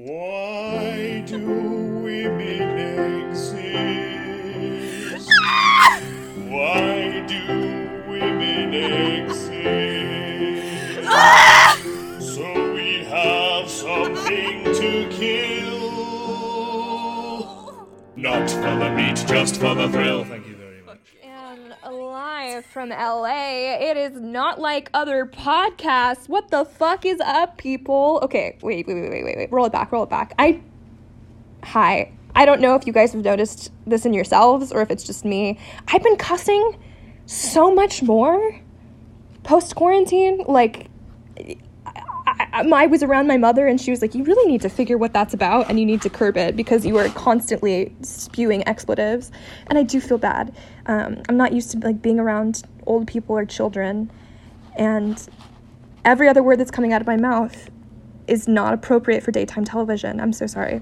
Why do women exist? Why do women exist? So we have something to kill. Not for the meat, just for the thrill. Thank you very much. And live from LA, it is not like other podcasts. What the fuck is up, people? Okay, wait, wait, wait, wait, wait, wait. Roll it back, roll it back. I. Hi. I don't know if you guys have noticed this in yourselves or if it's just me. I've been cussing so much more post quarantine. Like, I, I was around my mother and she was like, You really need to figure what that's about and you need to curb it because you are constantly spewing expletives. And I do feel bad. Um, I'm not used to like being around old people or children. And every other word that's coming out of my mouth is not appropriate for daytime television. I'm so sorry.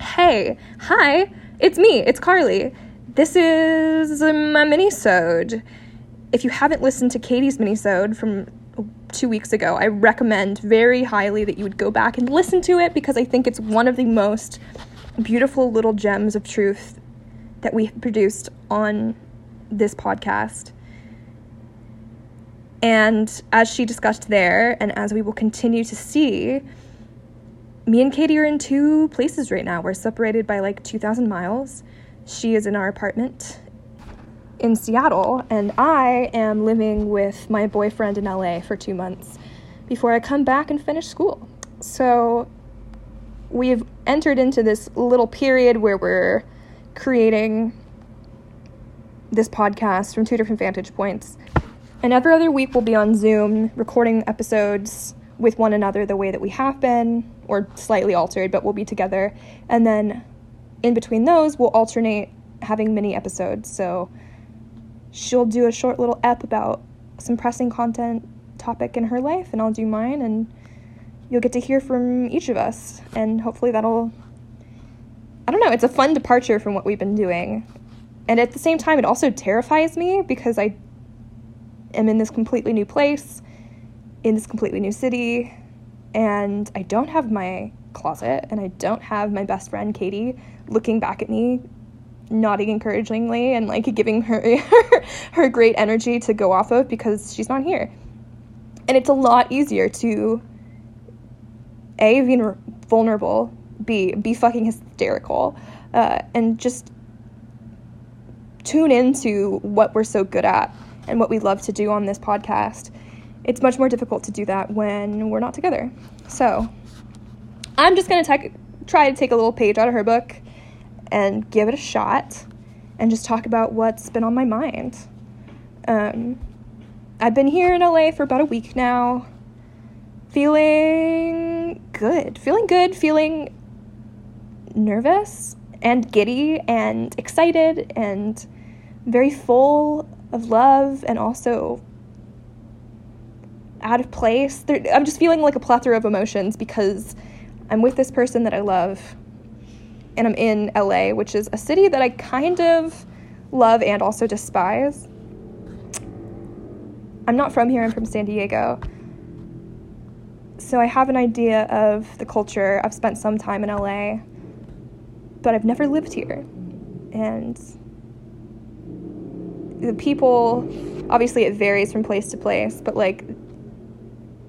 Hey, hi, it's me, it's Carly. This is my mini-sode. If you haven't listened to Katie's mini-sode from two weeks ago, I recommend very highly that you would go back and listen to it because I think it's one of the most beautiful little gems of truth that we have produced on this podcast. And as she discussed there, and as we will continue to see, me and Katie are in two places right now. We're separated by like 2,000 miles. She is in our apartment in Seattle, and I am living with my boyfriend in LA for two months before I come back and finish school. So we've entered into this little period where we're creating this podcast from two different vantage points. And every other week we'll be on Zoom recording episodes with one another the way that we have been, or slightly altered, but we'll be together. And then in between those, we'll alternate having mini episodes. So she'll do a short little ep about some pressing content topic in her life, and I'll do mine, and you'll get to hear from each of us. And hopefully that'll, I don't know, it's a fun departure from what we've been doing. And at the same time, it also terrifies me because I am in this completely new place, in this completely new city, and I don't have my closet, and I don't have my best friend Katie looking back at me nodding encouragingly and like giving her her great energy to go off of because she's not here. And it's a lot easier to a be vulnerable, b be fucking hysterical, uh, and just tune into what we're so good at and what we love to do on this podcast. It's much more difficult to do that when we're not together. So, I'm just gonna try to take a little page out of her book and give it a shot and just talk about what's been on my mind. Um, I've been here in LA for about a week now, feeling good, feeling good, feeling nervous and giddy and excited and very full of love and also out of place. I'm just feeling like a plethora of emotions because I'm with this person that I love and I'm in LA, which is a city that I kind of love and also despise. I'm not from here, I'm from San Diego. So I have an idea of the culture. I've spent some time in LA, but I've never lived here. And the people, obviously, it varies from place to place, but like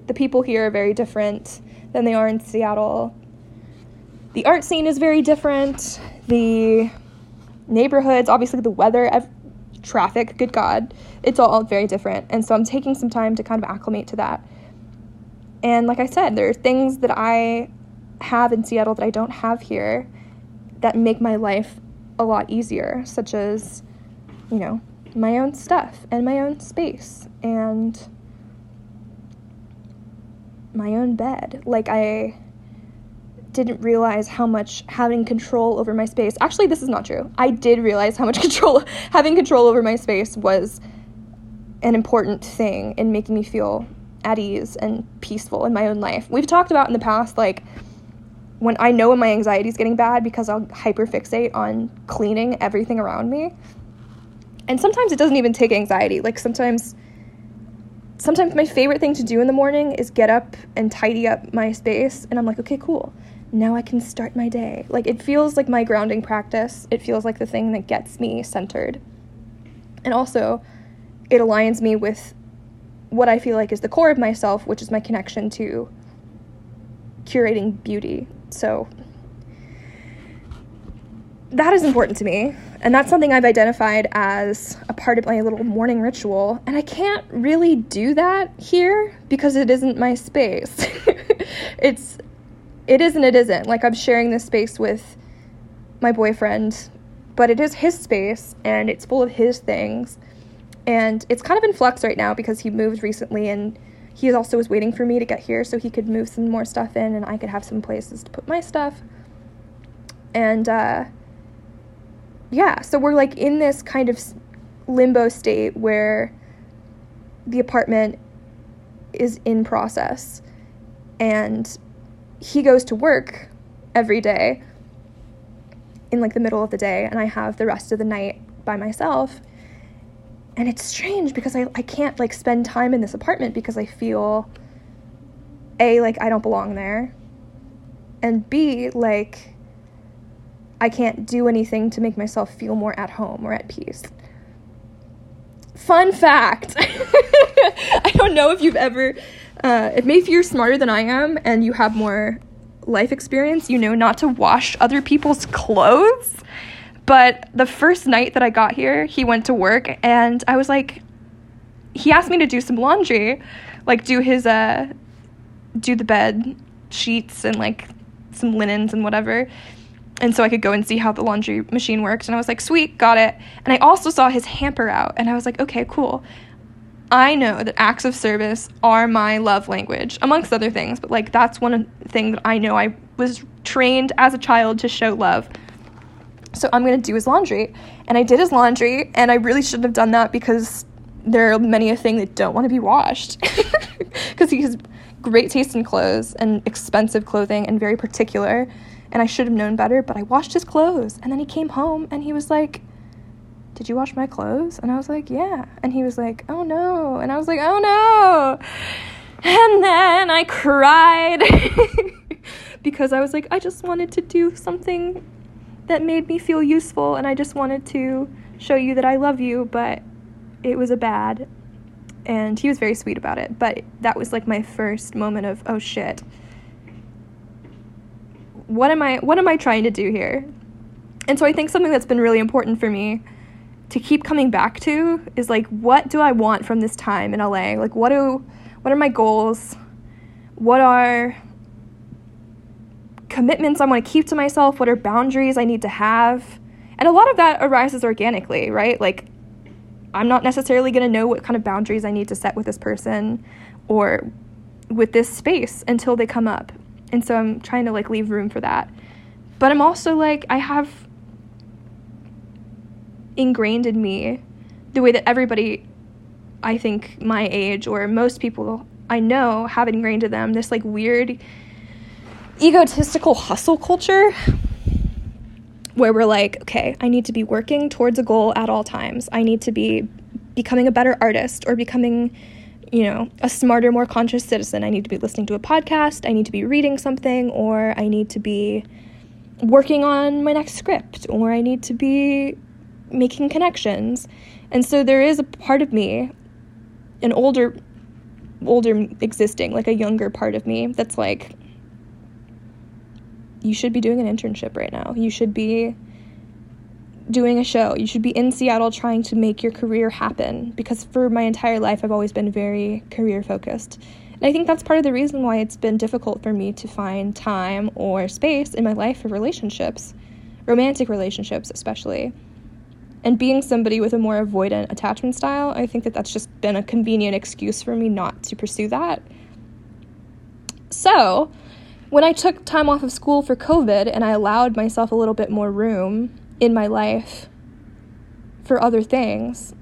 the people here are very different than they are in Seattle the art scene is very different. The neighborhoods, obviously, the weather, ev- traffic, good God, it's all very different. And so I'm taking some time to kind of acclimate to that. And like I said, there are things that I have in Seattle that I don't have here that make my life a lot easier, such as, you know, my own stuff and my own space and my own bed. Like, I didn't realize how much having control over my space actually this is not true. I did realize how much control having control over my space was an important thing in making me feel at ease and peaceful in my own life. We've talked about in the past like when i know when my anxiety is getting bad because i'll hyperfixate on cleaning everything around me. And sometimes it doesn't even take anxiety. Like sometimes sometimes my favorite thing to do in the morning is get up and tidy up my space and i'm like okay cool now I can start my day. Like it feels like my grounding practice. It feels like the thing that gets me centered. And also, it aligns me with what I feel like is the core of myself, which is my connection to curating beauty. So that is important to me. And that's something I've identified as a part of my little morning ritual. And I can't really do that here because it isn't my space. it's it is and it isn't. Like I'm sharing this space with my boyfriend, but it is his space and it's full of his things. And it's kind of in flux right now because he moved recently and he also was waiting for me to get here so he could move some more stuff in and I could have some places to put my stuff. And uh, yeah, so we're like in this kind of limbo state where the apartment is in process and he goes to work every day in like the middle of the day and I have the rest of the night by myself. And it's strange because I, I can't like spend time in this apartment because I feel A, like I don't belong there. And B, like I can't do anything to make myself feel more at home or at peace. Fun fact I don't know if you've ever uh, if maybe you're smarter than I am and you have more life experience, you know not to wash other people's clothes. But the first night that I got here, he went to work and I was like, he asked me to do some laundry, like do his, uh, do the bed sheets and like some linens and whatever. And so I could go and see how the laundry machine worked. And I was like, sweet, got it. And I also saw his hamper out. And I was like, okay, cool. I know that acts of service are my love language, amongst other things, but like that's one thing that I know I was trained as a child to show love. So I'm gonna do his laundry. And I did his laundry, and I really shouldn't have done that because there are many a thing that don't want to be washed. Because he has great taste in clothes and expensive clothing and very particular. And I should have known better, but I washed his clothes. And then he came home and he was like, did you wash my clothes? And I was like, yeah. And he was like, oh no. And I was like, oh no. And then I cried because I was like, I just wanted to do something that made me feel useful and I just wanted to show you that I love you, but it was a bad. And he was very sweet about it, but that was like my first moment of, oh shit. What am I what am I trying to do here? And so I think something that's been really important for me to keep coming back to is like what do I want from this time in LA? Like what do what are my goals? What are commitments I want to keep to myself? What are boundaries I need to have? And a lot of that arises organically, right? Like I'm not necessarily going to know what kind of boundaries I need to set with this person or with this space until they come up. And so I'm trying to like leave room for that. But I'm also like I have ingrained in me the way that everybody I think my age or most people I know have ingrained in them this like weird egotistical hustle culture where we're like, okay, I need to be working towards a goal at all times. I need to be becoming a better artist or becoming, you know, a smarter, more conscious citizen. I need to be listening to a podcast. I need to be reading something or I need to be working on my next script or I need to be making connections. And so there is a part of me, an older older existing, like a younger part of me that's like you should be doing an internship right now. You should be doing a show. You should be in Seattle trying to make your career happen because for my entire life I've always been very career focused. And I think that's part of the reason why it's been difficult for me to find time or space in my life for relationships, romantic relationships especially. And being somebody with a more avoidant attachment style, I think that that's just been a convenient excuse for me not to pursue that. So, when I took time off of school for COVID and I allowed myself a little bit more room in my life for other things,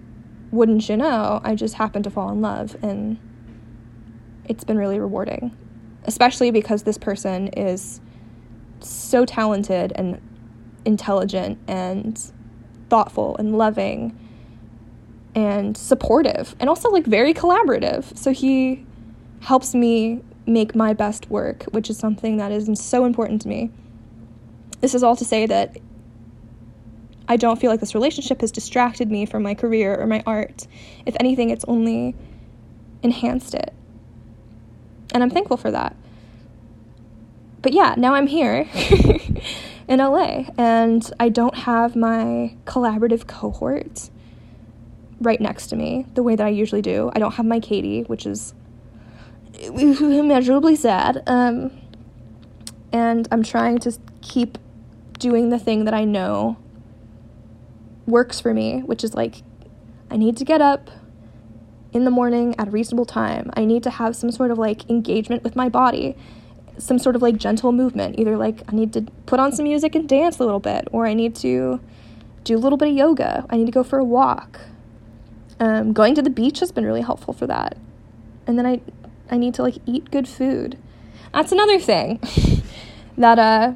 wouldn't you know, I just happened to fall in love and it's been really rewarding. Especially because this person is so talented and intelligent and thoughtful and loving and supportive and also like very collaborative. So he helps me make my best work, which is something that is so important to me. This is all to say that I don't feel like this relationship has distracted me from my career or my art. If anything, it's only enhanced it. And I'm thankful for that. But yeah, now I'm here in LA and I don't have my collaborative cohort right next to me the way that I usually do. I don't have my Katie, which is immeasurably sad. Um, and I'm trying to keep doing the thing that I know works for me, which is like I need to get up in the morning at a reasonable time. I need to have some sort of like engagement with my body, some sort of like gentle movement. Either like I need to put on some music and dance a little bit, or I need to do a little bit of yoga. I need to go for a walk. Um, going to the beach has been really helpful for that. And then I, I need to like eat good food. That's another thing that uh,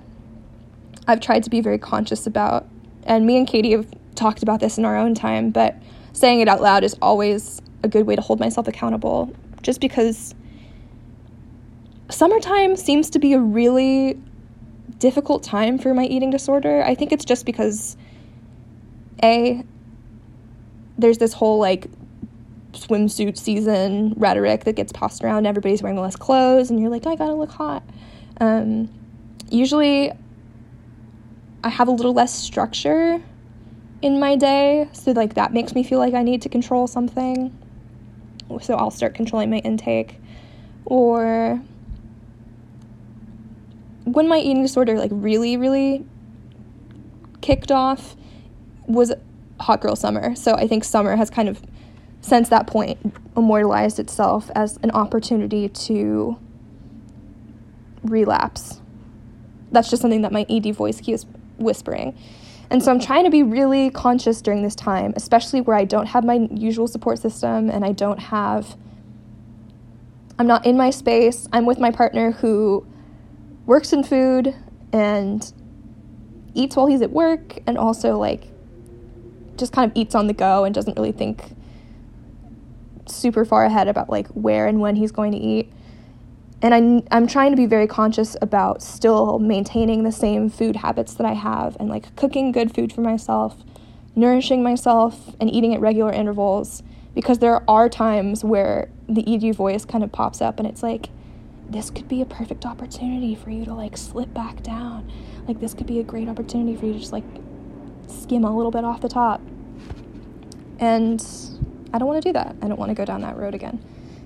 I've tried to be very conscious about. And me and Katie have talked about this in our own time, but saying it out loud is always a good way to hold myself accountable. Just because summertime seems to be a really difficult time for my eating disorder. I think it's just because A, there's this whole like swimsuit season rhetoric that gets passed around. Everybody's wearing less clothes, and you're like, I gotta look hot. Um, usually, I have a little less structure in my day, so like that makes me feel like I need to control something. So I'll start controlling my intake, or when my eating disorder like really, really kicked off was hot girl summer. So I think summer has kind of, since that point, immortalized itself as an opportunity to relapse. That's just something that my ED voice keeps whispering. And so I'm trying to be really conscious during this time, especially where I don't have my usual support system and I don't have, I'm not in my space. I'm with my partner who works in food and eats while he's at work and also like just kind of eats on the go and doesn't really think super far ahead about like where and when he's going to eat. And I, I'm trying to be very conscious about still maintaining the same food habits that I have and like cooking good food for myself, nourishing myself, and eating at regular intervals because there are times where the ED voice kind of pops up and it's like, this could be a perfect opportunity for you to like slip back down. Like, this could be a great opportunity for you to just like skim a little bit off the top. And I don't want to do that. I don't want to go down that road again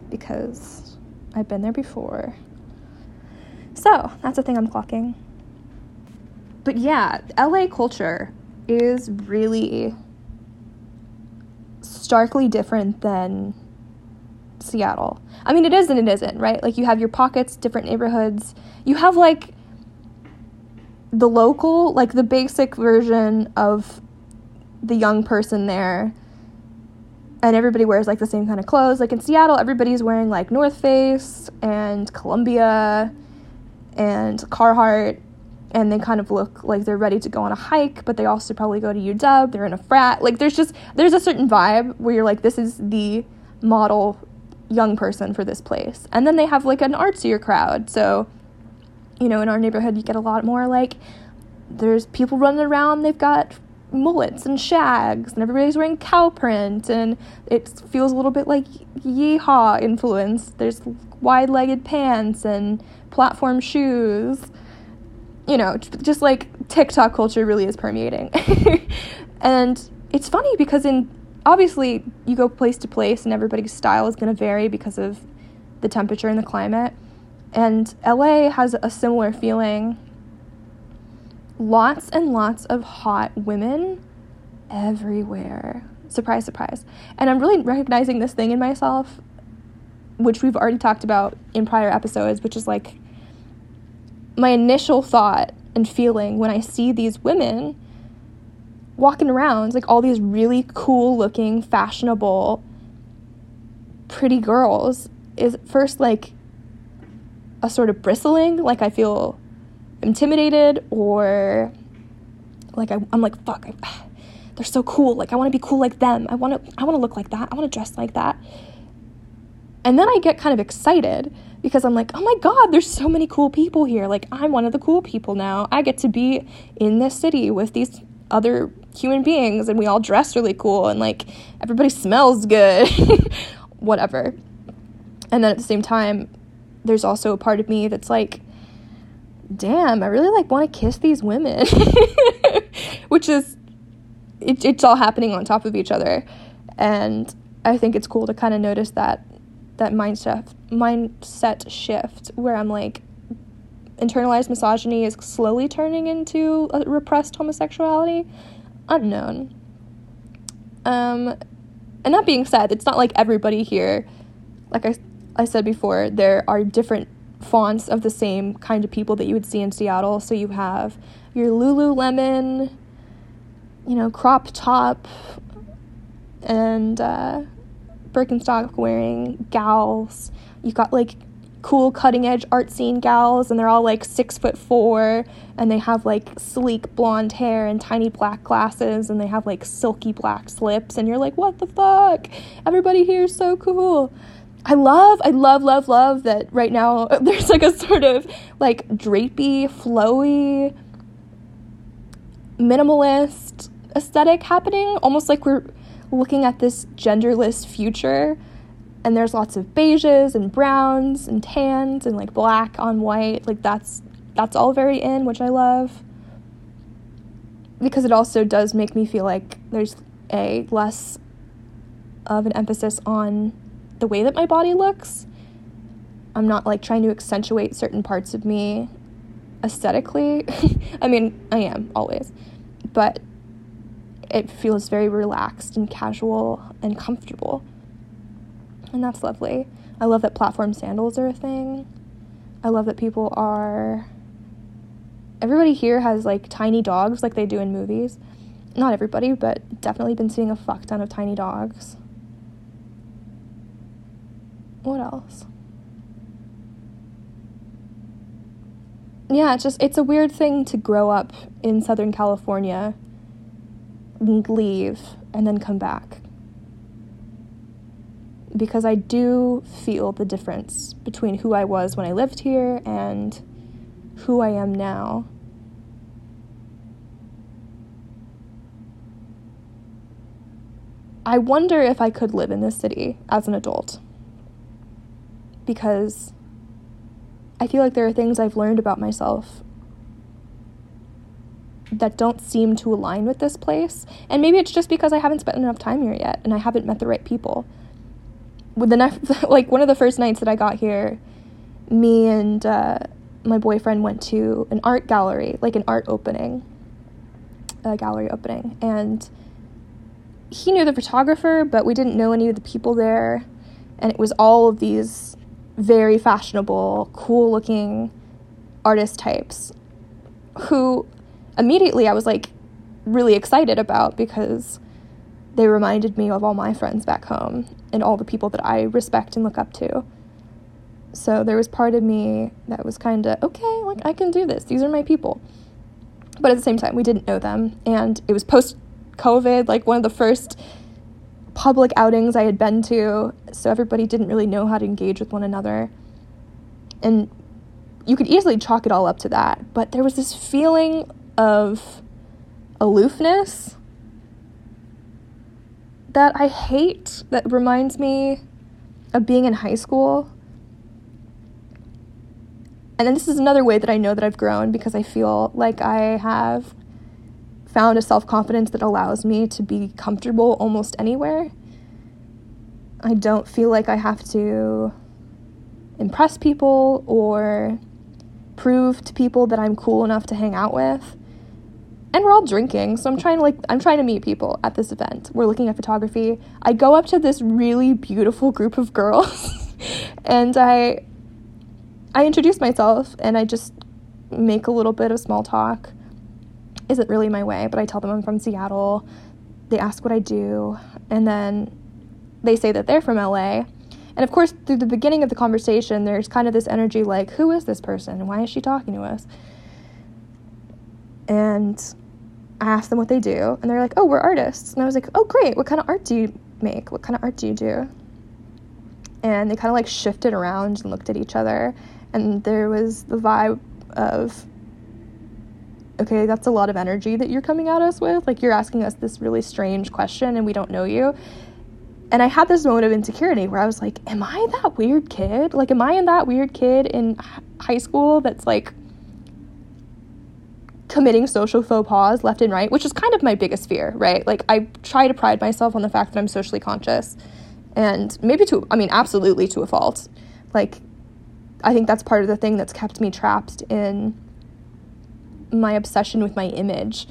because I've been there before. So that's the thing I'm clocking. But yeah, LA culture is really starkly different than Seattle. I mean, it is and it isn't, right? Like, you have your pockets, different neighborhoods. You have, like, the local, like the basic version of the young person there, and everybody wears like the same kind of clothes. Like in Seattle, everybody's wearing like North Face and Columbia and Carhartt, and they kind of look like they're ready to go on a hike, but they also probably go to UW. They're in a frat. Like there's just there's a certain vibe where you're like, this is the model young person for this place. And then they have like an artsier crowd. So you know, in our neighborhood, you get a lot more like there's people running around, they've got mullets and shags, and everybody's wearing cow print, and it feels a little bit like yeehaw influence. There's wide legged pants and platform shoes. You know, just like TikTok culture really is permeating. and it's funny because in obviously you go place to place and everybody's style is going to vary because of the temperature and the climate. And LA has a similar feeling. Lots and lots of hot women everywhere. Surprise, surprise. And I'm really recognizing this thing in myself, which we've already talked about in prior episodes, which is like my initial thought and feeling when I see these women walking around, like all these really cool looking, fashionable, pretty girls, is first like a sort of bristling, like I feel intimidated or like I, am like fuck, I, they're so cool. Like I want to be cool like them. I want to I want to look like that. I want to dress like that. And then I get kind of excited because I'm like, oh my god, there's so many cool people here. Like, I'm one of the cool people now. I get to be in this city with these other human beings, and we all dress really cool, and like, everybody smells good. Whatever. And then at the same time, there's also a part of me that's like, damn, I really like want to kiss these women. Which is, it, it's all happening on top of each other. And I think it's cool to kind of notice that that mindset mindset shift where I'm like internalized misogyny is slowly turning into a repressed homosexuality? Unknown. Um and that being said it's not like everybody here like I, I said before there are different fonts of the same kind of people that you would see in Seattle. So you have your Lululemon you know crop top and uh, Birkenstock wearing gals. You've got like cool cutting edge art scene gals, and they're all like six foot four, and they have like sleek blonde hair and tiny black glasses, and they have like silky black slips, and you're like, what the fuck? Everybody here is so cool. I love, I love, love, love that right now there's like a sort of like drapey, flowy, minimalist aesthetic happening, almost like we're looking at this genderless future and there's lots of beiges and browns and tans and like black on white. Like that's that's all very in which i love. Because it also does make me feel like there's a less of an emphasis on the way that my body looks. I'm not like trying to accentuate certain parts of me aesthetically. I mean i am always. But it feels very relaxed and casual and comfortable. And that's lovely. I love that platform sandals are a thing. I love that people are. Everybody here has like tiny dogs like they do in movies. Not everybody, but definitely been seeing a fuck ton of tiny dogs. What else? Yeah, it's just it's a weird thing to grow up in Southern California leave and then come back. Because I do feel the difference between who I was when I lived here and who I am now. I wonder if I could live in this city as an adult. Because I feel like there are things I've learned about myself that don't seem to align with this place. And maybe it's just because I haven't spent enough time here yet and I haven't met the right people. With the like one of the first nights that I got here, me and uh, my boyfriend went to an art gallery, like an art opening, a gallery opening, and he knew the photographer, but we didn't know any of the people there, and it was all of these very fashionable, cool looking artist types who immediately I was like really excited about because they reminded me of all my friends back home and all the people that I respect and look up to. So there was part of me that was kind of, okay, like I can do this. These are my people. But at the same time, we didn't know them. And it was post COVID, like one of the first public outings I had been to. So everybody didn't really know how to engage with one another. And you could easily chalk it all up to that. But there was this feeling of aloofness that I hate that reminds me of being in high school. And then this is another way that I know that I've grown because I feel like I have found a self confidence that allows me to be comfortable almost anywhere. I don't feel like I have to impress people or prove to people that I'm cool enough to hang out with and we're all drinking so i'm trying to like i'm trying to meet people at this event. We're looking at photography. I go up to this really beautiful group of girls and i i introduce myself and i just make a little bit of small talk. Isn't really my way but i tell them i'm from seattle. They ask what i do and then they say that they're from la and of course through the beginning of the conversation there's kind of this energy like who is this person? Why is she talking to us and I asked them what they do, and they're like, "Oh, we're artists." And I was like, "Oh, great! What kind of art do you make? What kind of art do you do?" and they kind of like shifted around and looked at each other. And there was the vibe of, okay, that's a lot of energy that you're coming at us with. Like, you're asking us this really strange question and we don't know you. And I had this moment of insecurity where I was like, am I that weird kid? Like, am I in that weird kid in high school that's like committing social faux pas left and right, which is kind of my biggest fear, right? Like, I try to pride myself on the fact that I'm socially conscious. And maybe to i mean absolutely to a fault. Like i think that's part of the thing that's kept me trapped in my obsession with my image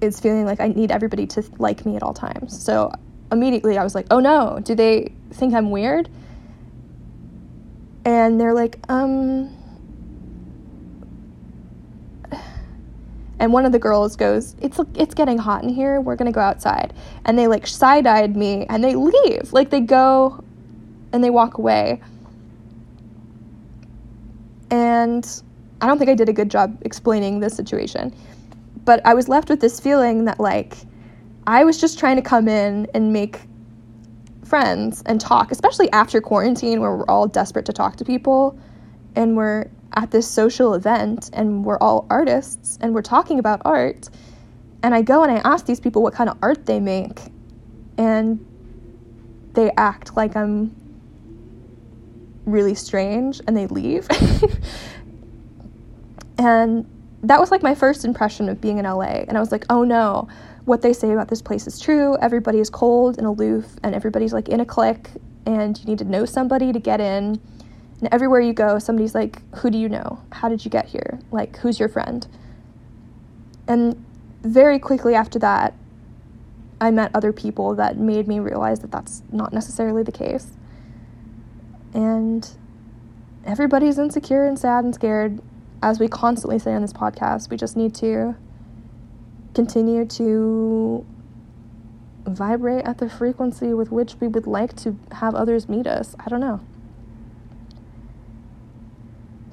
is feeling like i need everybody to like me at all times. So immediately i was like oh no. Do they think i'm weird? And they're like um and one of the girls goes, "It's it's getting hot in here. We're gonna go outside." And they like side eyed me, and they leave. Like they go, and they walk away. And I don't think I did a good job explaining the situation, but I was left with this feeling that like I was just trying to come in and make friends and talk, especially after quarantine, where we're all desperate to talk to people, and we're at this social event and we're all artists and we're talking about art. And I go and I ask these people what kind of art they make. And they act like I'm really strange and they leave. and that was like my first impression of being in LA. And I was like, oh no, what they say about this place is true. Everybody is cold and aloof, and everybody's like in a clique, and you need to know somebody to get in and everywhere you go, somebody's like, Who do you know? How did you get here? Like, who's your friend? And very quickly after that, I met other people that made me realize that that's not necessarily the case. And everybody's insecure and sad and scared. As we constantly say on this podcast, we just need to continue to vibrate at the frequency with which we would like to have others meet us. I don't know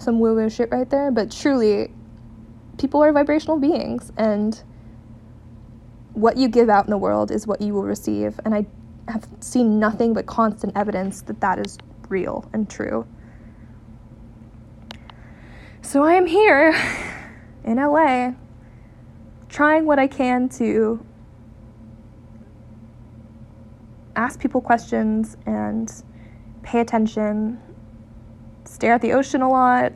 some woo woo shit right there, but truly, people are vibrational beings, and what you give out in the world is what you will receive. And I have seen nothing but constant evidence that that is real and true. So I am here in LA trying what I can to ask people questions and pay attention stare at the ocean a lot,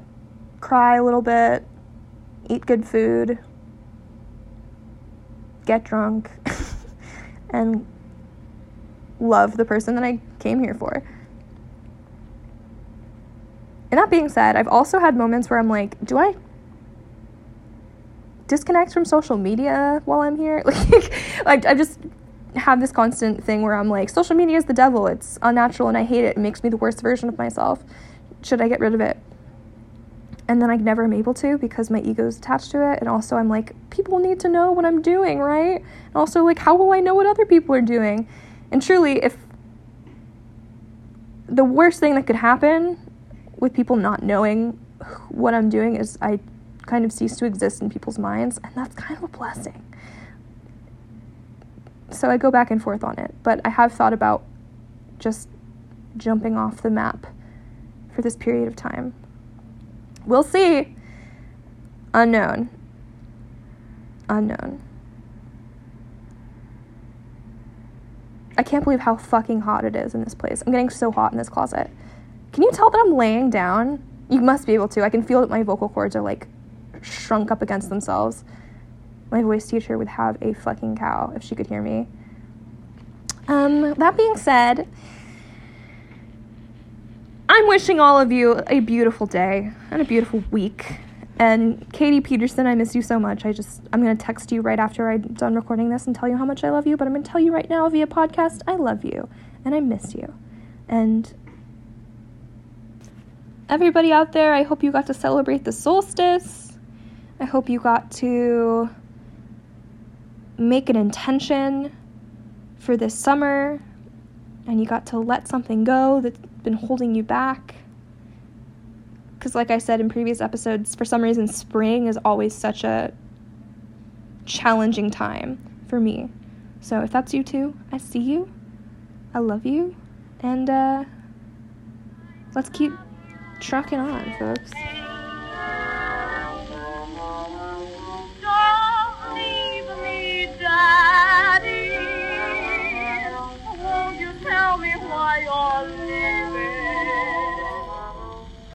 cry a little bit, eat good food, get drunk, and love the person that I came here for. And that being said, I've also had moments where I'm like, do I disconnect from social media while I'm here? Like, like I just have this constant thing where I'm like, social media is the devil. It's unnatural and I hate it. It makes me the worst version of myself should I get rid of it? And then I never am able to because my ego is attached to it. And also, I'm like, people need to know what I'm doing, right? And also, like, how will I know what other people are doing? And truly, if the worst thing that could happen with people not knowing what I'm doing is I kind of cease to exist in people's minds, and that's kind of a blessing. So I go back and forth on it, but I have thought about just jumping off the map for this period of time. We'll see. Unknown. Unknown. I can't believe how fucking hot it is in this place. I'm getting so hot in this closet. Can you tell that I'm laying down? You must be able to. I can feel that my vocal cords are like shrunk up against themselves. My voice teacher would have a fucking cow if she could hear me. Um, that being said, I'm wishing all of you a beautiful day and a beautiful week. And Katie Peterson, I miss you so much. I just, I'm going to text you right after I'm done recording this and tell you how much I love you. But I'm going to tell you right now via podcast, I love you and I miss you. And everybody out there, I hope you got to celebrate the solstice. I hope you got to make an intention for this summer and you got to let something go that's been holding you back. Because, like I said in previous episodes, for some reason, spring is always such a challenging time for me. So, if that's you too, I see you. I love you. And uh, let's keep trucking on, folks.